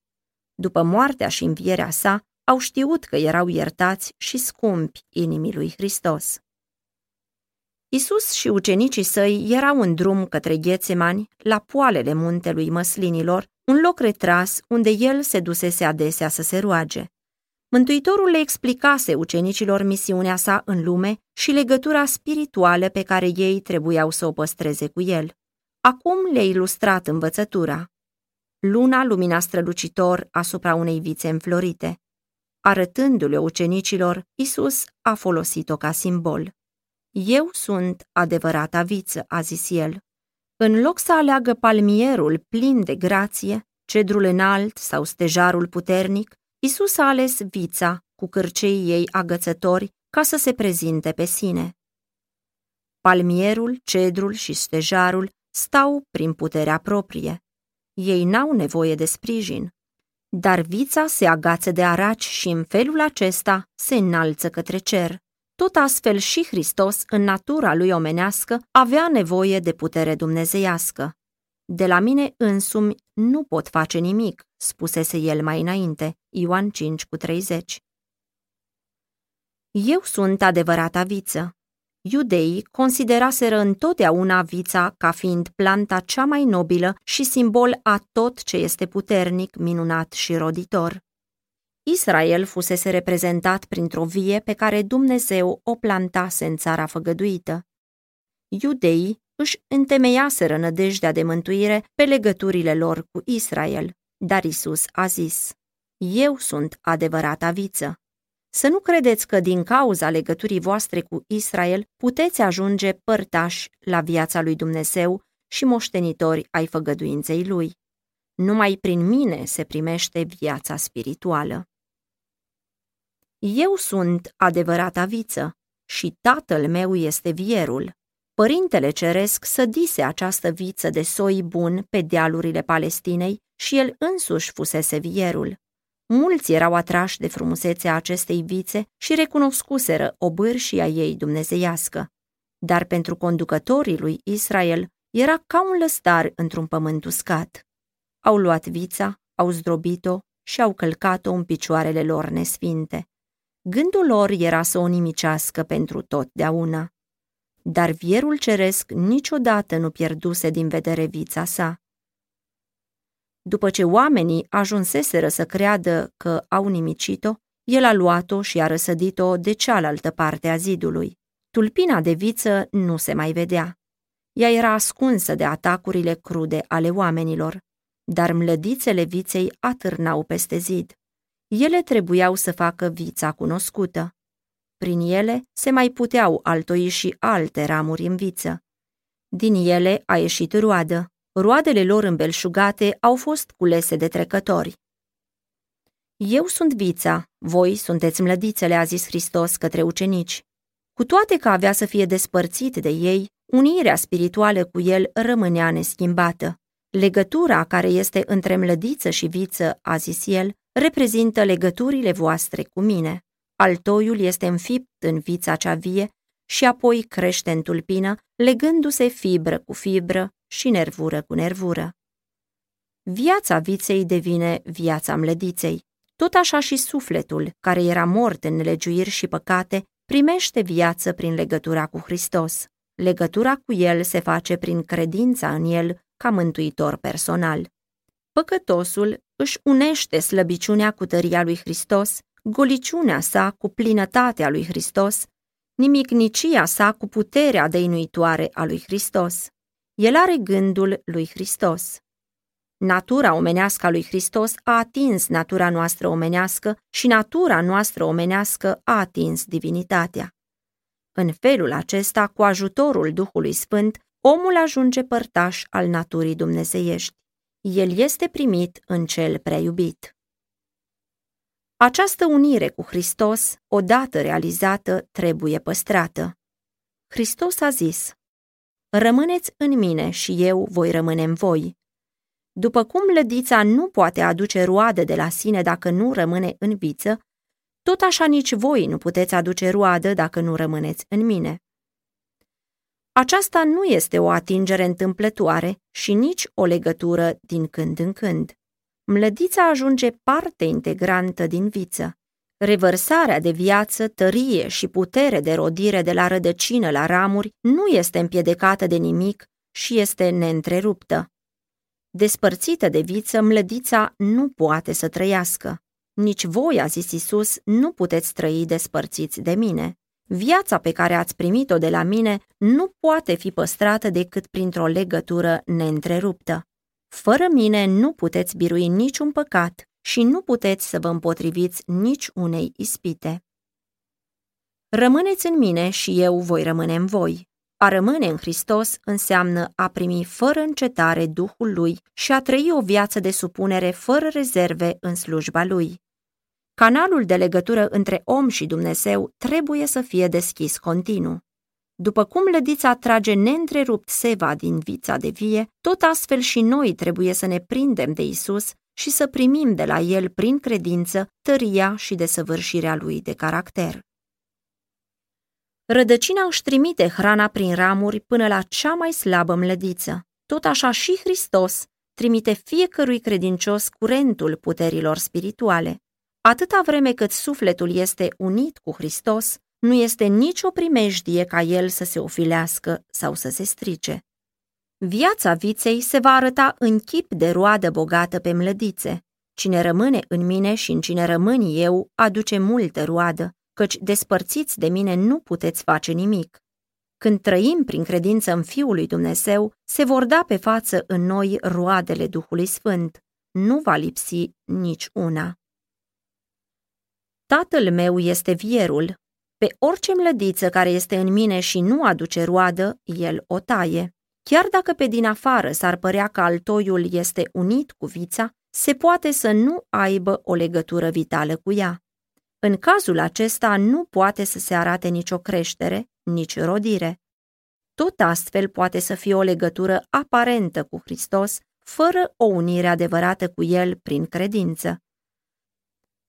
După moartea și învierea sa, au știut că erau iertați și scumpi inimii lui Hristos. Isus și ucenicii săi erau în drum către Ghețemani, la poalele muntelui măslinilor, un loc retras unde el se dusese adesea să se roage. Mântuitorul le explicase ucenicilor misiunea sa în lume și legătura spirituală pe care ei trebuiau să o păstreze cu el. Acum le-a ilustrat învățătura. Luna lumina strălucitor asupra unei vițe înflorite. Arătându-le ucenicilor, Isus a folosit-o ca simbol. Eu sunt adevărata viță, a zis el. În loc să aleagă palmierul plin de grație, cedrul înalt sau stejarul puternic, Isus a ales vița cu cârceii ei agățători ca să se prezinte pe sine. Palmierul, cedrul și stejarul stau prin puterea proprie. Ei n-au nevoie de sprijin. Dar vița se agață de araci și în felul acesta se înalță către cer. Tot astfel și Hristos, în natura lui omenească, avea nevoie de putere dumnezeiască. De la mine însumi nu pot face nimic, spusese el mai înainte, Ioan 5 cu 30. Eu sunt adevărata viță. Iudeii consideraseră întotdeauna vița ca fiind planta cea mai nobilă și simbol a tot ce este puternic, minunat și roditor. Israel fusese reprezentat printr-o vie pe care Dumnezeu o plantase în țara făgăduită. Iudeii își întemeiaseră nădejdea de mântuire pe legăturile lor cu Israel, dar Isus a zis, Eu sunt adevărata viță. Să nu credeți că din cauza legăturii voastre cu Israel puteți ajunge părtași la viața lui Dumnezeu și moștenitori ai făgăduinței lui. Numai prin mine se primește viața spirituală. Eu sunt adevărata viță și tatăl meu este vierul. Părintele Ceresc sădise această viță de soi bun pe dealurile Palestinei și el însuși fusese vierul. Mulți erau atrași de frumusețea acestei vițe și recunoscuseră obârșia ei dumnezeiască. Dar pentru conducătorii lui Israel era ca un lăstar într-un pământ uscat. Au luat vița, au zdrobit-o și au călcat-o în picioarele lor nesfinte. Gândul lor era să o nimicească pentru totdeauna. Dar vierul ceresc niciodată nu pierduse din vedere vița sa. După ce oamenii ajunseseră să creadă că au nimicit-o, el a luat-o și a răsădit-o de cealaltă parte a zidului. Tulpina de viță nu se mai vedea. Ea era ascunsă de atacurile crude ale oamenilor, dar mlădițele viței atârnau peste zid. Ele trebuiau să facă vița cunoscută. Prin ele se mai puteau altoi și alte ramuri în viță. Din ele a ieșit roadă. Roadele lor îmbelșugate au fost culese de trecători. Eu sunt vița, voi sunteți mlădițele, a zis Hristos către ucenici. Cu toate că avea să fie despărțit de ei, unirea spirituală cu el rămânea neschimbată. Legătura care este între mlădiță și viță, a zis el, reprezintă legăturile voastre cu mine. Altoiul este înfipt în vița cea vie și apoi crește în tulpină, legându-se fibră cu fibră și nervură cu nervură. Viața viței devine viața mlădiței. Tot așa și sufletul, care era mort în nelegiuiri și păcate, primește viață prin legătura cu Hristos. Legătura cu El se face prin credința în El ca mântuitor personal. Păcătosul își unește slăbiciunea cu tăria lui Hristos, goliciunea sa cu plinătatea lui Hristos, nimicnicia sa cu puterea dăinuitoare a lui Hristos. El are gândul lui Hristos. Natura omenească a lui Hristos a atins natura noastră omenească și natura noastră omenească a atins divinitatea. În felul acesta, cu ajutorul Duhului Sfânt, omul ajunge părtaș al naturii dumnezeiești. El este primit în cel prea iubit. Această unire cu Hristos, odată realizată, trebuie păstrată. Hristos a zis, Rămâneți în mine și eu voi rămâne în voi. După cum lădița nu poate aduce roade de la sine dacă nu rămâne în viță, tot așa nici voi nu puteți aduce roadă dacă nu rămâneți în mine. Aceasta nu este o atingere întâmplătoare și nici o legătură din când în când. Mlădița ajunge parte integrantă din viță. Revărsarea de viață, tărie și putere de rodire de la rădăcină la ramuri nu este împiedecată de nimic și este neîntreruptă. Despărțită de viță, mlădița nu poate să trăiască. Nici voi, a zis Isus, nu puteți trăi despărțiți de mine. Viața pe care ați primit-o de la mine nu poate fi păstrată decât printr-o legătură neîntreruptă. Fără mine nu puteți birui niciun păcat și nu puteți să vă împotriviți nici unei ispite. Rămâneți în mine și eu voi rămâne în voi. A rămâne în Hristos înseamnă a primi fără încetare Duhul Lui și a trăi o viață de supunere fără rezerve în slujba Lui. Canalul de legătură între om și Dumnezeu trebuie să fie deschis continuu. După cum lădița trage neîntrerupt seva din vița de vie, tot astfel și noi trebuie să ne prindem de Isus și să primim de la El prin credință tăria și desăvârșirea Lui de caracter. Rădăcina își trimite hrana prin ramuri până la cea mai slabă mlădiță. Tot așa și Hristos trimite fiecărui credincios curentul puterilor spirituale. Atâta vreme cât sufletul este unit cu Hristos, nu este nicio primejdie ca el să se ofilească sau să se strice. Viața viței se va arăta în chip de roadă bogată pe mlădițe. Cine rămâne în mine și în cine rămân eu aduce multă roadă, căci despărțiți de mine nu puteți face nimic. Când trăim prin credință în Fiul lui Dumnezeu, se vor da pe față în noi roadele Duhului Sfânt. Nu va lipsi nici una. Tatăl meu este vierul. Pe orice mlădiță care este în mine și nu aduce roadă, el o taie. Chiar dacă pe din afară s-ar părea că altoiul este unit cu vița, se poate să nu aibă o legătură vitală cu ea. În cazul acesta nu poate să se arate nicio creștere, nici rodire. Tot astfel poate să fie o legătură aparentă cu Hristos, fără o unire adevărată cu El prin credință.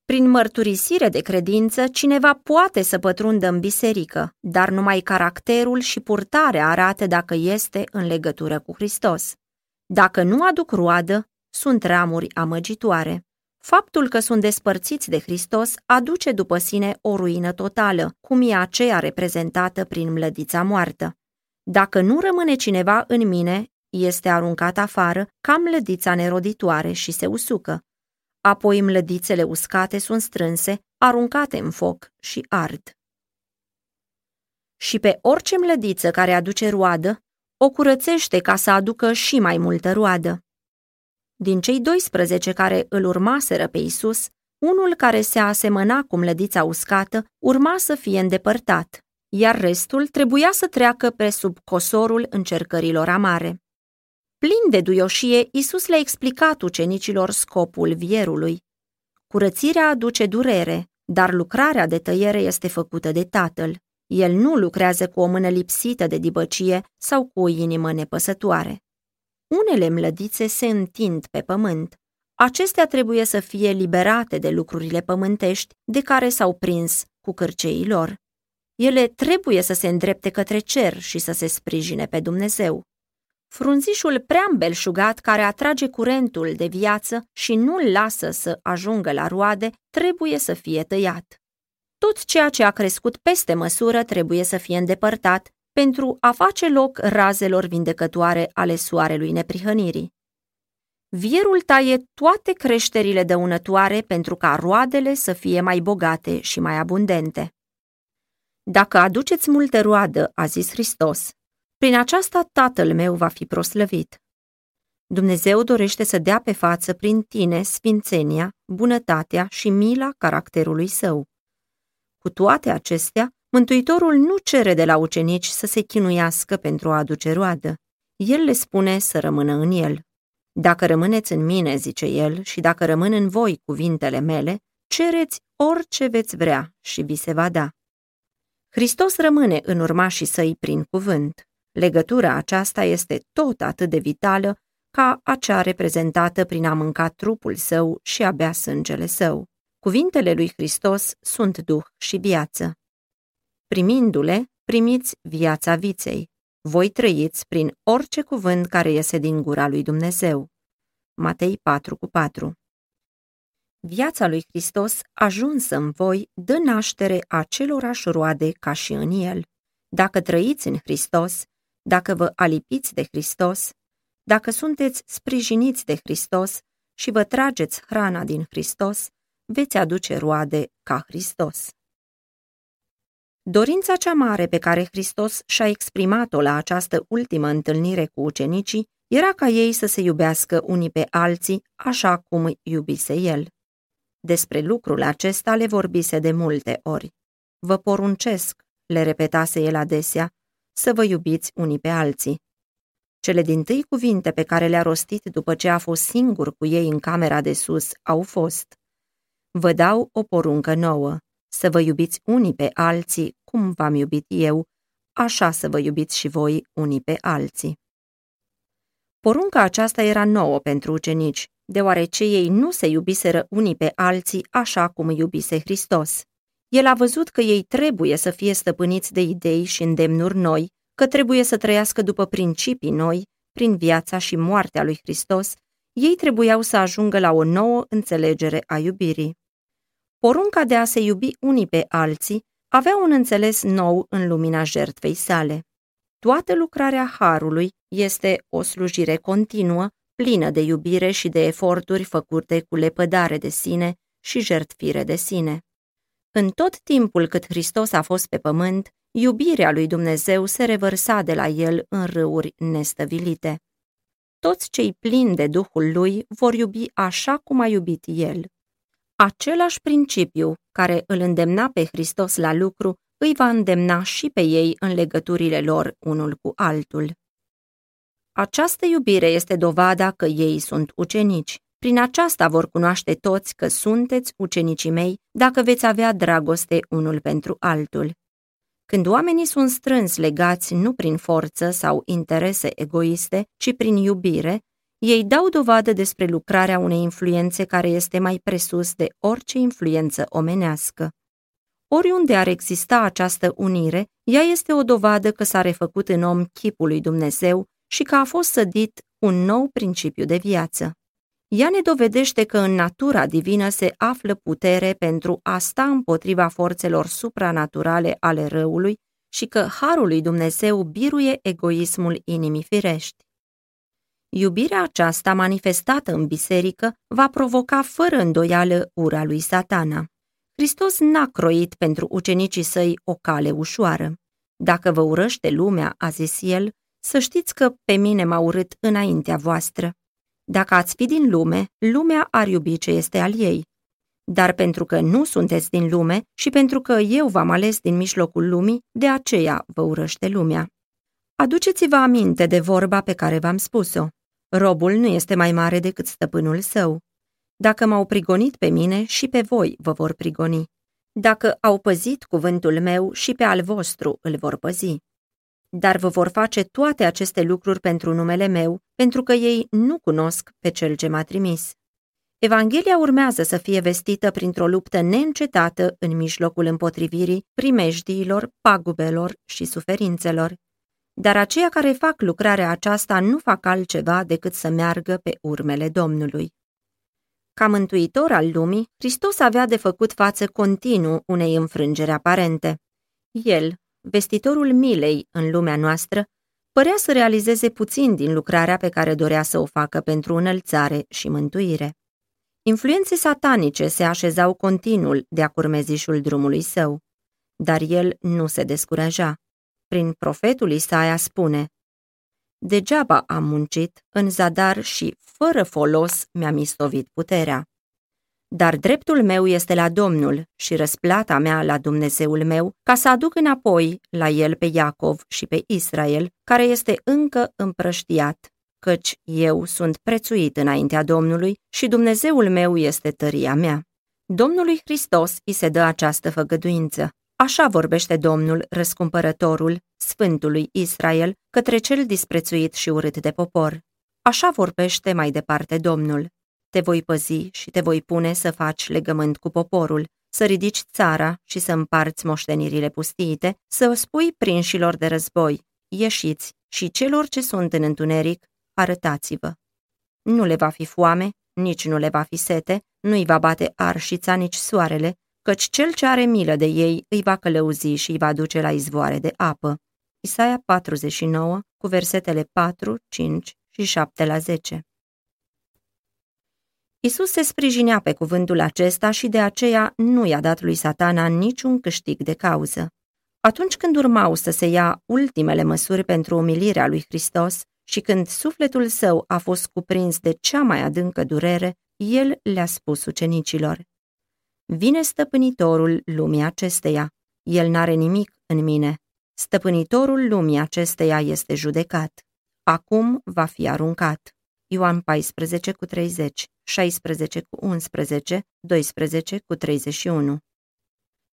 Prin mărturisire de credință, cineva poate să pătrundă în biserică, dar numai caracterul și purtarea arată dacă este în legătură cu Hristos. Dacă nu aduc roadă, sunt ramuri amăgitoare. Faptul că sunt despărțiți de Hristos aduce după sine o ruină totală, cum e aceea reprezentată prin mlădița moartă. Dacă nu rămâne cineva în mine, este aruncat afară ca mlădița neroditoare și se usucă. Apoi mlădițele uscate sunt strânse, aruncate în foc și ard. Și pe orice mlădiță care aduce roadă, o curățește ca să aducă și mai multă roadă. Din cei 12 care îl urmaseră pe Isus, unul care se asemăna cu mlădița uscată urma să fie îndepărtat, iar restul trebuia să treacă pe sub cosorul încercărilor amare. Plin de duioșie, Isus le-a explicat ucenicilor scopul vierului. Curățirea aduce durere, dar lucrarea de tăiere este făcută de Tatăl. El nu lucrează cu o mână lipsită de dibăcie sau cu o inimă nepăsătoare. Unele mlădițe se întind pe pământ. Acestea trebuie să fie liberate de lucrurile pământești de care s-au prins cu cârceii lor. Ele trebuie să se îndrepte către cer și să se sprijine pe Dumnezeu. Frunzișul prea îmbelșugat care atrage curentul de viață și nu-l lasă să ajungă la roade, trebuie să fie tăiat. Tot ceea ce a crescut peste măsură trebuie să fie îndepărtat pentru a face loc razelor vindecătoare ale soarelui neprihănirii. Vierul taie toate creșterile dăunătoare pentru ca roadele să fie mai bogate și mai abundente. Dacă aduceți multă roadă, a zis Hristos, prin aceasta tatăl meu va fi proslăvit. Dumnezeu dorește să dea pe față prin tine sfințenia, bunătatea și mila caracterului său. Cu toate acestea, Mântuitorul nu cere de la ucenici să se chinuiască pentru a aduce roadă. El le spune să rămână în el. Dacă rămâneți în mine, zice el, și dacă rămân în voi cuvintele mele, cereți orice veți vrea și vi se va da. Hristos rămâne în urmașii săi prin cuvânt. Legătura aceasta este tot atât de vitală ca acea reprezentată prin a mânca trupul său și a bea sângele său. Cuvintele lui Hristos sunt duh și viață. Primindu-le, primiți viața viței. Voi trăiți prin orice cuvânt care iese din gura lui Dumnezeu. Matei 4 cu 4 Viața lui Hristos ajunsă în voi dă naștere acelorași roade ca și în el. Dacă trăiți în Hristos, dacă vă alipiți de Hristos, dacă sunteți sprijiniți de Hristos și vă trageți hrana din Hristos, veți aduce roade ca Hristos. Dorința cea mare pe care Hristos și-a exprimat-o la această ultimă întâlnire cu ucenicii era ca ei să se iubească unii pe alții așa cum iubise El. Despre lucrul acesta le vorbise de multe ori. Vă poruncesc, le repetase el adesea, să vă iubiți unii pe alții. Cele din tâi cuvinte pe care le-a rostit după ce a fost singur cu ei în camera de sus au fost Vă dau o poruncă nouă, să vă iubiți unii pe alții cum v-am iubit eu, așa să vă iubiți și voi unii pe alții. Porunca aceasta era nouă pentru ucenici, deoarece ei nu se iubiseră unii pe alții așa cum iubise Hristos. El a văzut că ei trebuie să fie stăpâniți de idei și îndemnuri noi, că trebuie să trăiască după principii noi, prin viața și moartea lui Hristos, ei trebuiau să ajungă la o nouă înțelegere a iubirii. Porunca de a se iubi unii pe alții avea un înțeles nou în lumina jertfei sale. Toată lucrarea Harului este o slujire continuă, plină de iubire și de eforturi făcute cu lepădare de sine și jertfire de sine. În tot timpul cât Hristos a fost pe pământ, iubirea lui Dumnezeu se revărsa de la el în râuri nestăvilite. Toți cei plini de Duhul lui vor iubi așa cum a iubit el. Același principiu care îl îndemna pe Hristos la lucru îi va îndemna și pe ei în legăturile lor unul cu altul. Această iubire este dovada că ei sunt ucenici. Prin aceasta vor cunoaște toți că sunteți ucenicii mei dacă veți avea dragoste unul pentru altul. Când oamenii sunt strâns legați nu prin forță sau interese egoiste, ci prin iubire, ei dau dovadă despre lucrarea unei influențe care este mai presus de orice influență omenească. Oriunde ar exista această unire, ea este o dovadă că s-a refăcut în om chipul lui Dumnezeu și că a fost sădit un nou principiu de viață. Ea ne dovedește că în natura divină se află putere pentru a sta împotriva forțelor supranaturale ale răului și că harul lui Dumnezeu biruie egoismul inimii firești. Iubirea aceasta manifestată în biserică va provoca fără îndoială ura lui satana. Hristos n-a croit pentru ucenicii săi o cale ușoară. Dacă vă urăște lumea, a zis el, să știți că pe mine m-a urât înaintea voastră. Dacă ați fi din lume, lumea ar iubi ce este al ei. Dar pentru că nu sunteți din lume și pentru că eu v-am ales din mijlocul lumii, de aceea vă urăște lumea. Aduceți-vă aminte de vorba pe care v-am spus-o. Robul nu este mai mare decât stăpânul său. Dacă m-au prigonit pe mine, și pe voi vă vor prigoni. Dacă au păzit cuvântul meu, și pe al vostru îl vor păzi. Dar vă vor face toate aceste lucruri pentru numele meu, pentru că ei nu cunosc pe cel ce m-a trimis. Evanghelia urmează să fie vestită printr-o luptă neîncetată în mijlocul împotrivirii, primejdiilor, pagubelor și suferințelor. Dar aceia care fac lucrarea aceasta nu fac altceva decât să meargă pe urmele Domnului. Ca mântuitor al lumii, Hristos avea de făcut față continuu unei înfrângeri aparente. El, vestitorul milei în lumea noastră, părea să realizeze puțin din lucrarea pe care dorea să o facă pentru înălțare și mântuire. Influențe satanice se așezau continuul de-a curmezișul drumului său, dar el nu se descuraja. Prin profetul Isaia spune, Degeaba am muncit în zadar și, fără folos, mi-am istovit puterea. Dar dreptul meu este la Domnul și răsplata mea la Dumnezeul meu, ca să aduc înapoi la el pe Iacov și pe Israel, care este încă împrăștiat, căci eu sunt prețuit înaintea Domnului și Dumnezeul meu este tăria mea. Domnului Hristos îi se dă această făgăduință. Așa vorbește Domnul, răscumpărătorul, Sfântului Israel, către cel disprețuit și urât de popor. Așa vorbește mai departe Domnul. Te voi păzi și te voi pune să faci legământ cu poporul, să ridici țara și să împarți moștenirile pustiite, să spui prinșilor de război, ieșiți și celor ce sunt în întuneric, arătați-vă. Nu le va fi foame, nici nu le va fi sete, nu-i va bate arșița nici soarele, căci cel ce are milă de ei îi va călăuzi și îi va duce la izvoare de apă. Isaia 49, cu versetele 4, 5 și 7 la 10. Isus se sprijinea pe cuvântul acesta și de aceea nu i-a dat lui satana niciun câștig de cauză. Atunci când urmau să se ia ultimele măsuri pentru umilirea lui Hristos și când sufletul său a fost cuprins de cea mai adâncă durere, el le-a spus ucenicilor, Vine stăpânitorul lumii acesteia, el n-are nimic în mine, stăpânitorul lumii acesteia este judecat, acum va fi aruncat. Ioan 14 cu 30, 16 cu 11, 12 cu 31.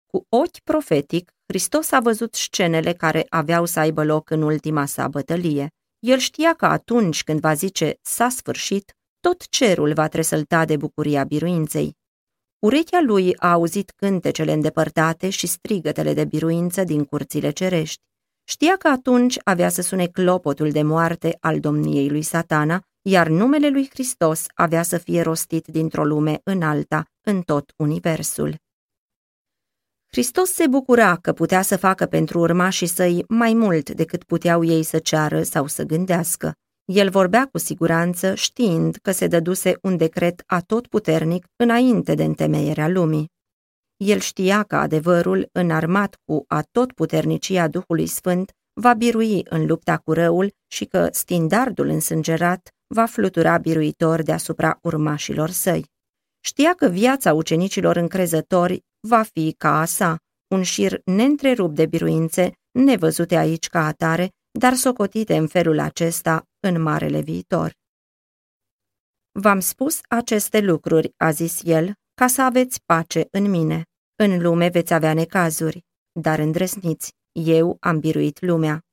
Cu ochi profetic, Hristos a văzut scenele care aveau să aibă loc în ultima sa bătălie. El știa că atunci când va zice s-a sfârșit, tot cerul va tresălta de bucuria biruinței. Urechea lui a auzit cântecele îndepărtate și strigătele de biruință din curțile cerești. Știa că atunci avea să sune clopotul de moarte al domniei lui satana, iar numele lui Hristos avea să fie rostit dintr-o lume în alta, în tot universul. Hristos se bucura că putea să facă pentru urmașii săi mai mult decât puteau ei să ceară sau să gândească. El vorbea cu siguranță, știind că se dăduse un decret atotputernic înainte de întemeierea lumii. El știa că adevărul, înarmat cu atotputernicia Duhului Sfânt, va birui în lupta cu răul și că stindardul însângerat va flutura biruitor deasupra urmașilor săi. Știa că viața ucenicilor încrezători va fi ca a sa, un șir neîntrerupt de biruințe, nevăzute aici ca atare, dar socotite în felul acesta în marele viitor. V-am spus aceste lucruri, a zis el, ca să aveți pace în mine. În lume veți avea necazuri, dar îndrăsniți, eu am biruit lumea.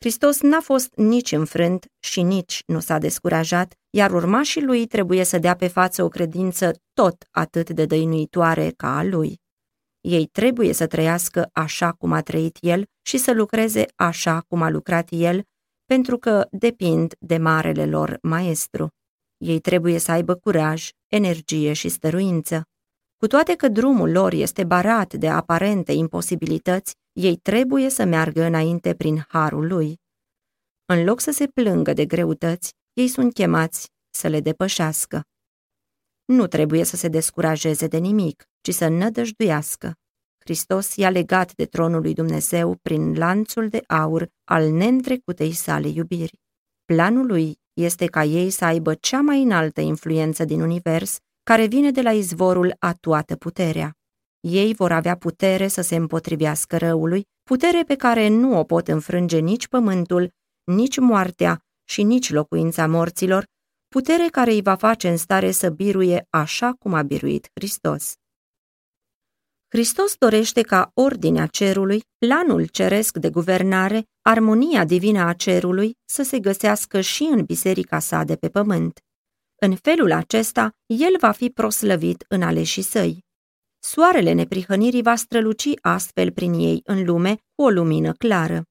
Hristos n-a fost nici înfrânt și nici nu s-a descurajat, iar urmașii lui trebuie să dea pe față o credință tot atât de dăinuitoare ca a lui. Ei trebuie să trăiască așa cum a trăit el și să lucreze așa cum a lucrat el, pentru că depind de marele lor maestru. Ei trebuie să aibă curaj, energie și stăruință. Cu toate că drumul lor este barat de aparente imposibilități, ei trebuie să meargă înainte prin harul lui. În loc să se plângă de greutăți, ei sunt chemați să le depășească. Nu trebuie să se descurajeze de nimic, ci să nădăjduiască. Hristos i-a legat de tronul lui Dumnezeu prin lanțul de aur al neîntrecutei sale iubiri. Planul lui este ca ei să aibă cea mai înaltă influență din univers, care vine de la izvorul a toată puterea. Ei vor avea putere să se împotrivească răului, putere pe care nu o pot înfrânge nici pământul, nici moartea și nici locuința morților, putere care îi va face în stare să biruie așa cum a biruit Hristos. Hristos dorește ca ordinea cerului, planul ceresc de guvernare, armonia divină a cerului să se găsească și în biserica sa de pe pământ. În felul acesta, el va fi proslăvit în aleșii săi. Soarele neprihănirii va străluci astfel prin ei în lume cu o lumină clară.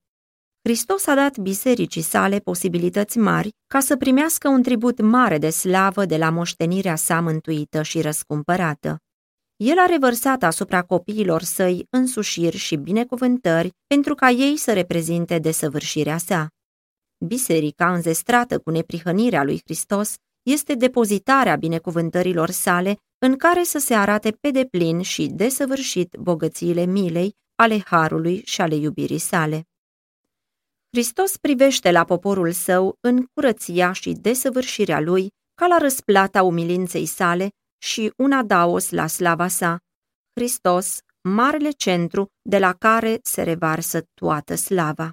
Hristos a dat bisericii sale posibilități mari ca să primească un tribut mare de slavă de la moștenirea sa mântuită și răscumpărată. El a revărsat asupra copiilor săi însușiri și binecuvântări pentru ca ei să reprezinte desăvârșirea sa. Biserica înzestrată cu neprihănirea lui Hristos este depozitarea binecuvântărilor sale în care să se arate pe deplin și desăvârșit bogățiile milei, ale harului și ale iubirii sale. Hristos privește la poporul său în curăția și desăvârșirea lui ca la răsplata umilinței sale și un adaos la slava sa, Hristos, marele centru de la care se revarsă toată slava.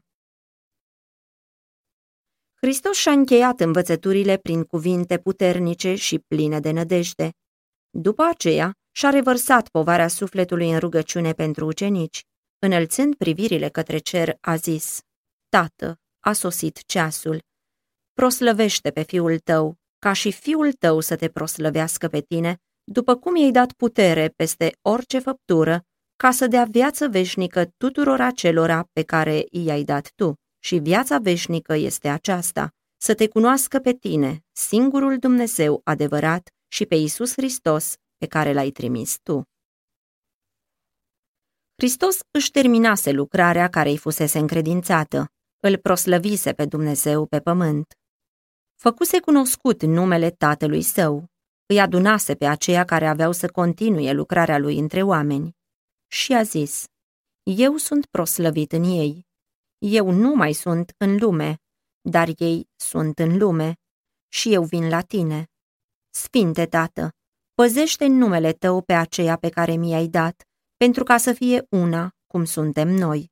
Hristos și-a încheiat învățăturile prin cuvinte puternice și pline de nădejde. După aceea, și-a revărsat povarea sufletului în rugăciune pentru ucenici. Înălțând privirile către cer, a zis, Tată, a sosit ceasul. Proslăvește pe fiul tău, ca și fiul tău să te proslăvească pe tine, după cum i-ai dat putere peste orice făptură, ca să dea viață veșnică tuturor acelora pe care i-ai dat tu. Și viața veșnică este aceasta, să te cunoască pe tine, singurul Dumnezeu adevărat, și pe Isus Hristos, pe care l-ai trimis tu. Hristos își terminase lucrarea care îi fusese încredințată, îl proslăvise pe Dumnezeu pe pământ. Făcuse cunoscut numele tatălui său, îi adunase pe aceia care aveau să continue lucrarea lui între oameni. Și a zis, Eu sunt proslăvit în ei. Eu nu mai sunt în lume, dar ei sunt în lume și eu vin la tine. Sfinte Tată, păzește numele Tău pe aceea pe care mi-ai dat, pentru ca să fie una, cum suntem noi.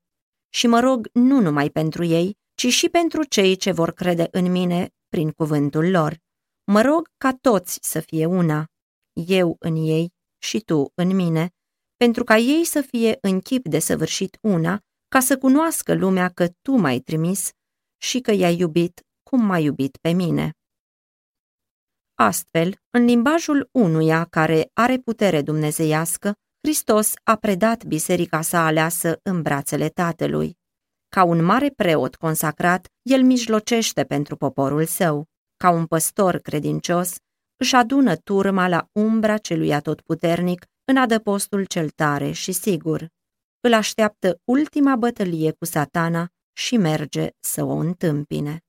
Și mă rog nu numai pentru ei, ci și pentru cei ce vor crede în mine prin cuvântul lor. Mă rog ca toți să fie una, eu în ei și tu în mine, pentru ca ei să fie în chip de săvârșit una, ca să cunoască lumea că tu m-ai trimis și că i-ai iubit cum m-ai iubit pe mine. Astfel, în limbajul unuia care are putere dumnezeiască, Hristos a predat biserica sa aleasă în brațele Tatălui. Ca un mare preot consacrat, el mijlocește pentru poporul său. Ca un păstor credincios, își adună turma la umbra celui atotputernic în adăpostul cel tare și sigur. Îl așteaptă ultima bătălie cu satana și merge să o întâmpine.